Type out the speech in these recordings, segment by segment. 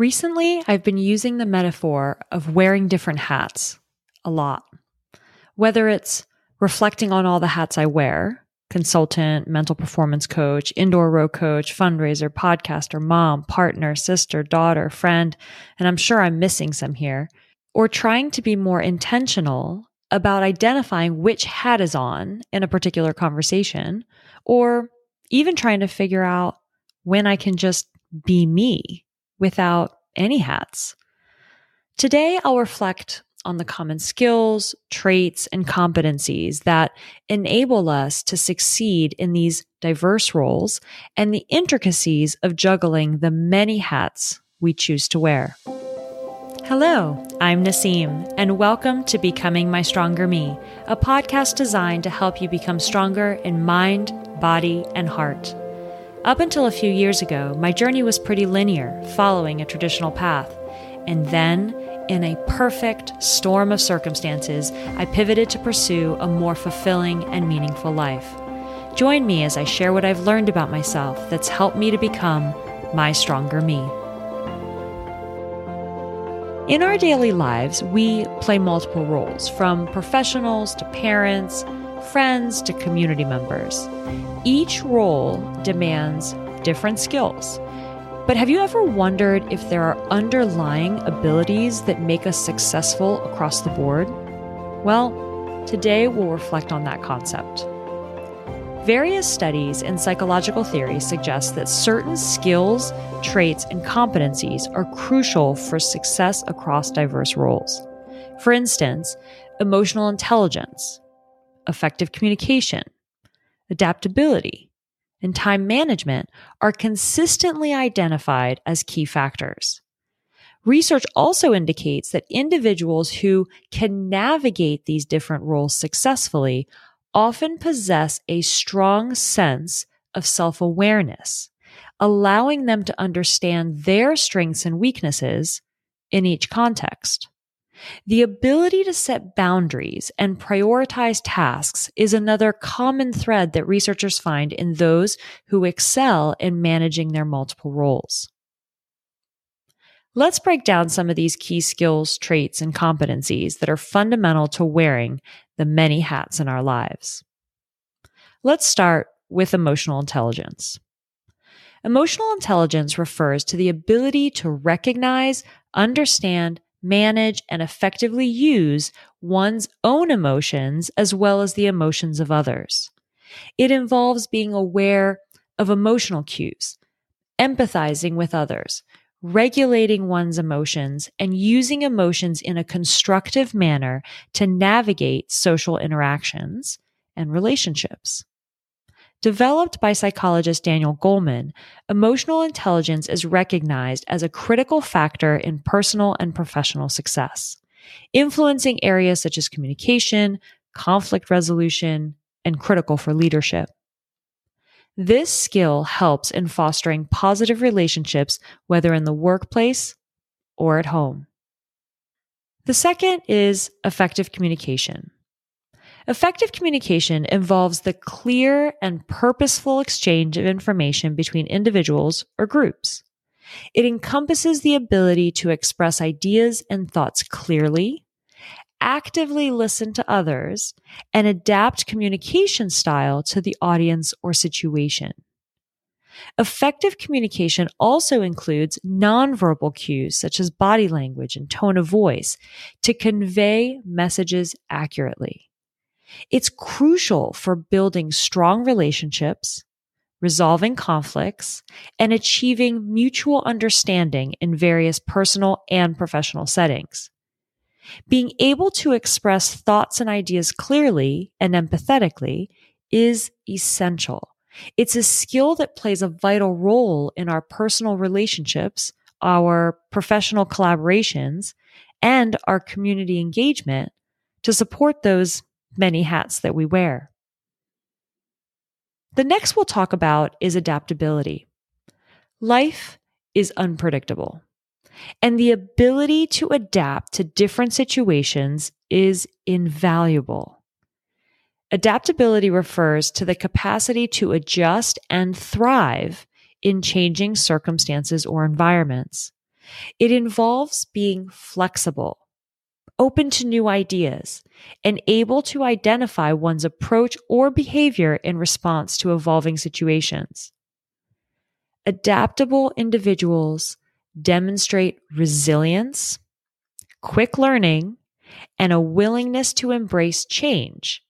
Recently, I've been using the metaphor of wearing different hats a lot. Whether it's reflecting on all the hats I wear consultant, mental performance coach, indoor row coach, fundraiser, podcaster, mom, partner, sister, daughter, friend, and I'm sure I'm missing some here, or trying to be more intentional about identifying which hat is on in a particular conversation, or even trying to figure out when I can just be me without any hats. Today, I'll reflect on the common skills, traits, and competencies that enable us to succeed in these diverse roles and the intricacies of juggling the many hats we choose to wear. Hello, I'm Nasim, and welcome to Becoming My Stronger Me, a podcast designed to help you become stronger in mind, body, and heart. Up until a few years ago, my journey was pretty linear, following a traditional path. And then, in a perfect storm of circumstances, I pivoted to pursue a more fulfilling and meaningful life. Join me as I share what I've learned about myself that's helped me to become my stronger me. In our daily lives, we play multiple roles, from professionals to parents, friends to community members. Each role demands different skills. But have you ever wondered if there are underlying abilities that make us successful across the board? Well, today we'll reflect on that concept. Various studies in psychological theory suggest that certain skills, traits, and competencies are crucial for success across diverse roles. For instance, emotional intelligence, effective communication, adaptability, and time management are consistently identified as key factors. Research also indicates that individuals who can navigate these different roles successfully often possess a strong sense of self awareness, allowing them to understand their strengths and weaknesses in each context. The ability to set boundaries and prioritize tasks is another common thread that researchers find in those who excel in managing their multiple roles. Let's break down some of these key skills, traits, and competencies that are fundamental to wearing the many hats in our lives. Let's start with emotional intelligence. Emotional intelligence refers to the ability to recognize, understand, manage, and effectively use one's own emotions as well as the emotions of others. It involves being aware of emotional cues, empathizing with others, regulating one's emotions, and using emotions in a constructive manner to navigate social interactions and relationships. Developed by psychologist Daniel Goleman, emotional intelligence is recognized as a critical factor in personal and professional success, influencing areas such as communication, conflict resolution, and critical for leadership. This skill helps in fostering positive relationships, whether in the workplace or at home. The second is effective communication. Effective communication involves the clear and purposeful exchange of information between individuals or groups. It encompasses the ability to express ideas and thoughts clearly, actively listen to others, and adapt communication style to the audience or situation. Effective communication also includes nonverbal cues such as body language and tone of voice to convey messages accurately. It's crucial for building strong relationships, resolving conflicts, and achieving mutual understanding in various personal and professional settings. Being able to express thoughts and ideas clearly and empathetically is essential. It's a skill that plays a vital role in our personal relationships, our professional collaborations, and our community engagement to support those many hats that we wear. The next we'll talk about is adaptability. Life is unpredictable, and the ability to adapt to different situations is invaluable. Adaptability refers to the capacity to adjust and thrive in changing circumstances or environments. It involves being flexible, open to new ideas, and able to identify one's approach or behavior in response to evolving situations. Adaptable individuals demonstrate resilience, quick learning, and a willingness to embrace change,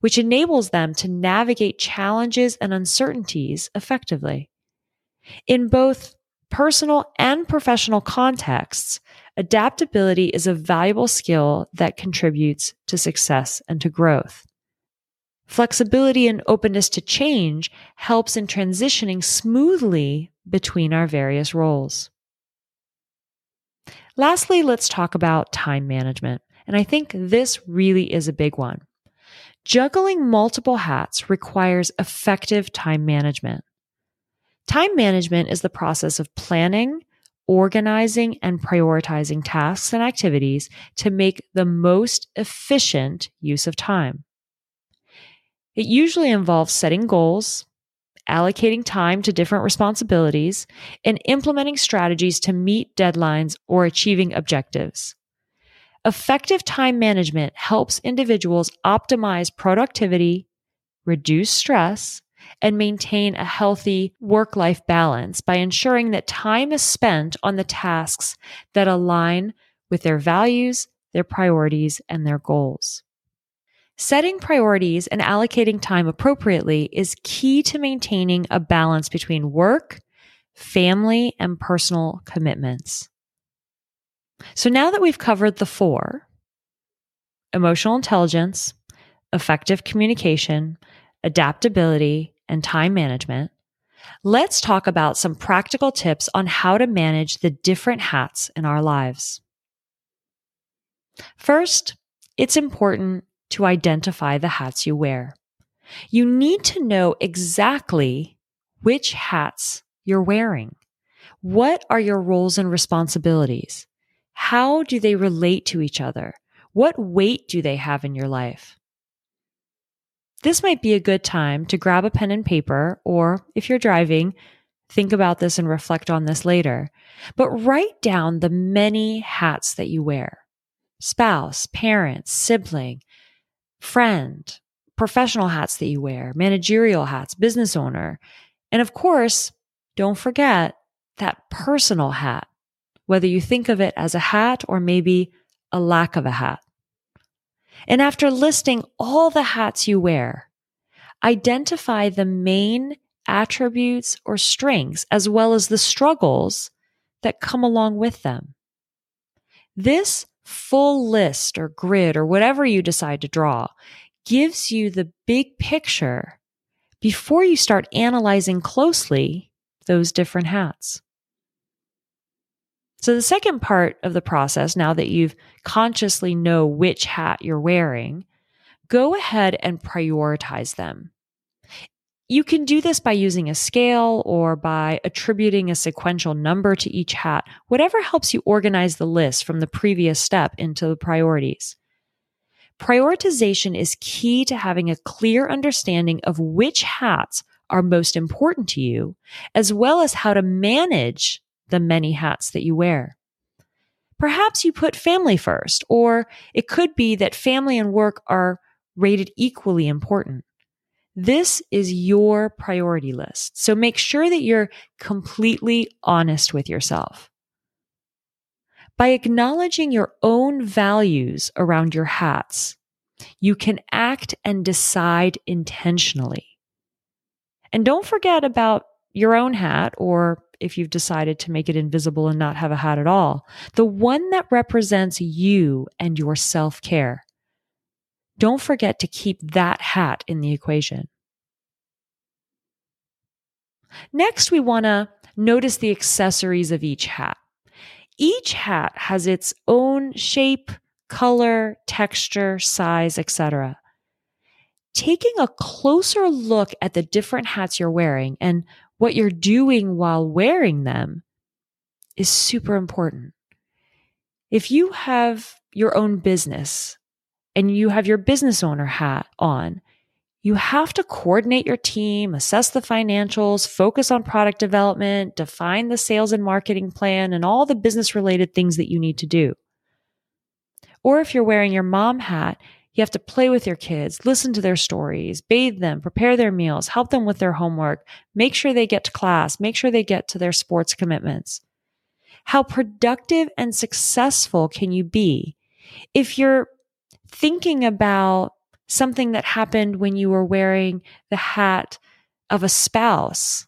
which enables them to navigate challenges and uncertainties effectively. In both personal and professional contexts, adaptability is a valuable skill that contributes to success and to growth. Flexibility and openness to change helps in transitioning smoothly between our various roles. Lastly, let's talk about time management. And I think this really is a big one. Juggling multiple hats requires effective time management. Time management is the process of planning, organizing, and prioritizing tasks and activities to make the most efficient use of time. It usually involves setting goals, allocating time to different responsibilities, and implementing strategies to meet deadlines or achieving objectives. Effective time management helps individuals optimize productivity, reduce stress, and maintain a healthy work life balance by ensuring that time is spent on the tasks that align with their values, their priorities, and their goals. Setting priorities and allocating time appropriately is key to maintaining a balance between work, family, and personal commitments. So now that we've covered the four emotional intelligence, effective communication, adaptability, and time management let's talk about some practical tips on how to manage the different hats in our lives. First, it's important to identify the hats you wear. You need to know exactly which hats you're wearing. What are your roles and responsibilities? How do they relate to each other? What weight do they have in your life? This might be a good time to grab a pen and paper, or if you're driving, think about this and reflect on this later. But write down the many hats that you wear spouse, parent, sibling, friend, professional hats that you wear, managerial hats, business owner. And of course, don't forget that personal hat, whether you think of it as a hat or maybe a lack of a hat. And after listing all the hats you wear, identify the main attributes or strengths as well as the struggles that come along with them. This full list or grid or whatever you decide to draw gives you the big picture before you start analyzing closely those different hats. So the second part of the process, now that you've consciously know which hat you're wearing, go ahead and prioritize them. You can do this by using a scale or by attributing a sequential number to each hat, whatever helps you organize the list from the previous step into the priorities. Prioritization is key to having a clear understanding of which hats are most important to you, as well as how to manage the many hats that you wear. Perhaps you put family first, or it could be that family and work are rated equally important. This is your priority list. So make sure that you're completely honest with yourself. By acknowledging your own values around your hats, you can act and decide intentionally. And don't forget about your own hat, or if you've decided to make it invisible and not have a hat at all, the one that represents you and your self care don't forget to keep that hat in the equation. Next, we want to notice the accessories of each hat. Each hat has its own shape, color, texture, size, etc. Taking a closer look at the different hats you're wearing and what you're doing while wearing them is super important. If you have your own business and you have your business owner hat on, you have to coordinate your team, assess the financials, focus on product development, define the sales and marketing plan, and all the business related things that you need to do. Or if you're wearing your mom hat, you have to play with your kids, listen to their stories, bathe them, prepare their meals, help them with their homework, make sure they get to class, make sure they get to their sports commitments. How productive and successful can you be if you're thinking about something that happened when you were wearing the hat of a spouse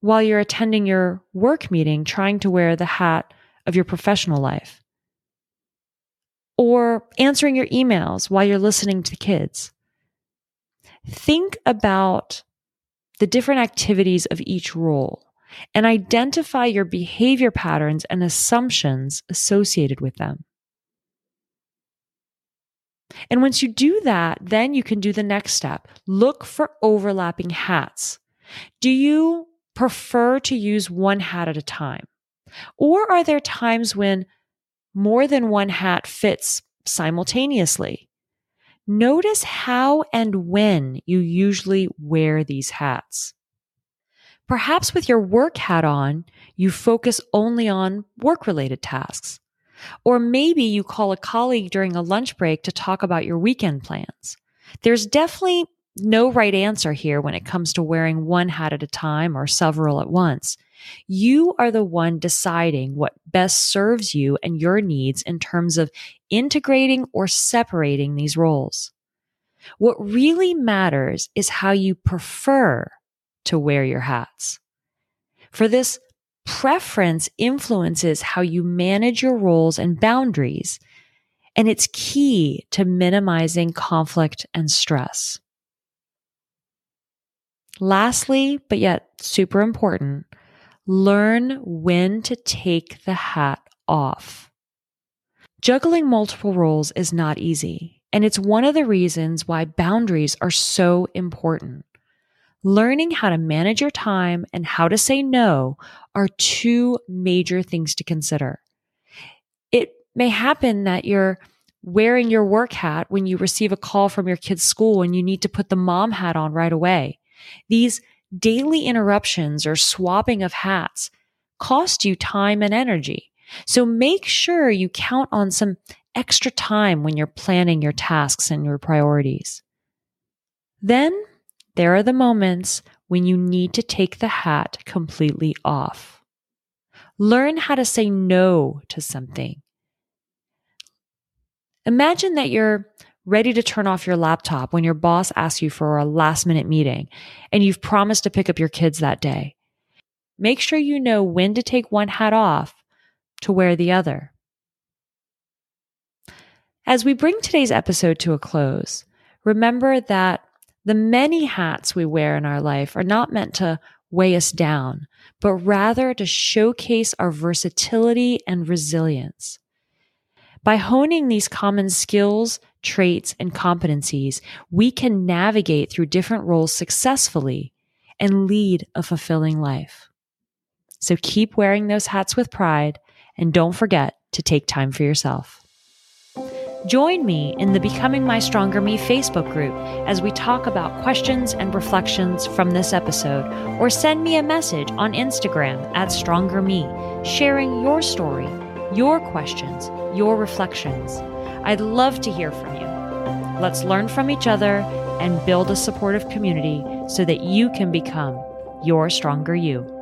while you're attending your work meeting, trying to wear the hat of your professional life, or answering your emails while you're listening to the kids. Think about the different activities of each role and identify your behavior patterns and assumptions associated with them. And once you do that, then you can do the next step. Look for overlapping hats. Do you prefer to use one hat at a time? Or are there times when more than one hat fits simultaneously? Notice how and when you usually wear these hats. Perhaps with your work hat on, you focus only on work related tasks. Or maybe you call a colleague during a lunch break to talk about your weekend plans. There's definitely no right answer here when it comes to wearing one hat at a time or several at once. You are the one deciding what best serves you and your needs in terms of integrating or separating these roles. What really matters is how you prefer to wear your hats. For this preference influences how you manage your roles and boundaries, and it's key to minimizing conflict and stress. Lastly, but yet super important, learn when to take the hat off. Juggling multiple roles is not easy, and it's one of the reasons why boundaries are so important. Learning how to manage your time and how to say no are two major things to consider. It may happen that you're wearing your work hat when you receive a call from your kid's school and you need to put the mom hat on right away. These daily interruptions or swapping of hats cost you time and energy. So make sure you count on some extra time when you're planning your tasks and your priorities. Then there are the moments when you need to take the hat completely off. Learn how to say no to something. Imagine that you're ready to turn off your laptop when your boss asks you for a last minute meeting and you've promised to pick up your kids that day. Make sure you know when to take one hat off to wear the other. As we bring today's episode to a close, remember that the many hats we wear in our life are not meant to weigh us down, but rather to showcase our versatility and resilience. By honing these common skills, traits, and competencies, we can navigate through different roles successfully and lead a fulfilling life. So keep wearing those hats with pride and don't forget to take time for yourself. Join me in the Becoming My Stronger Me Facebook group as we talk about questions and reflections from this episode, or send me a message on Instagram at Stronger Me, sharing your story, your questions, your reflections. I'd love to hear from you. Let's learn from each other and build a supportive community so that you can become your stronger you.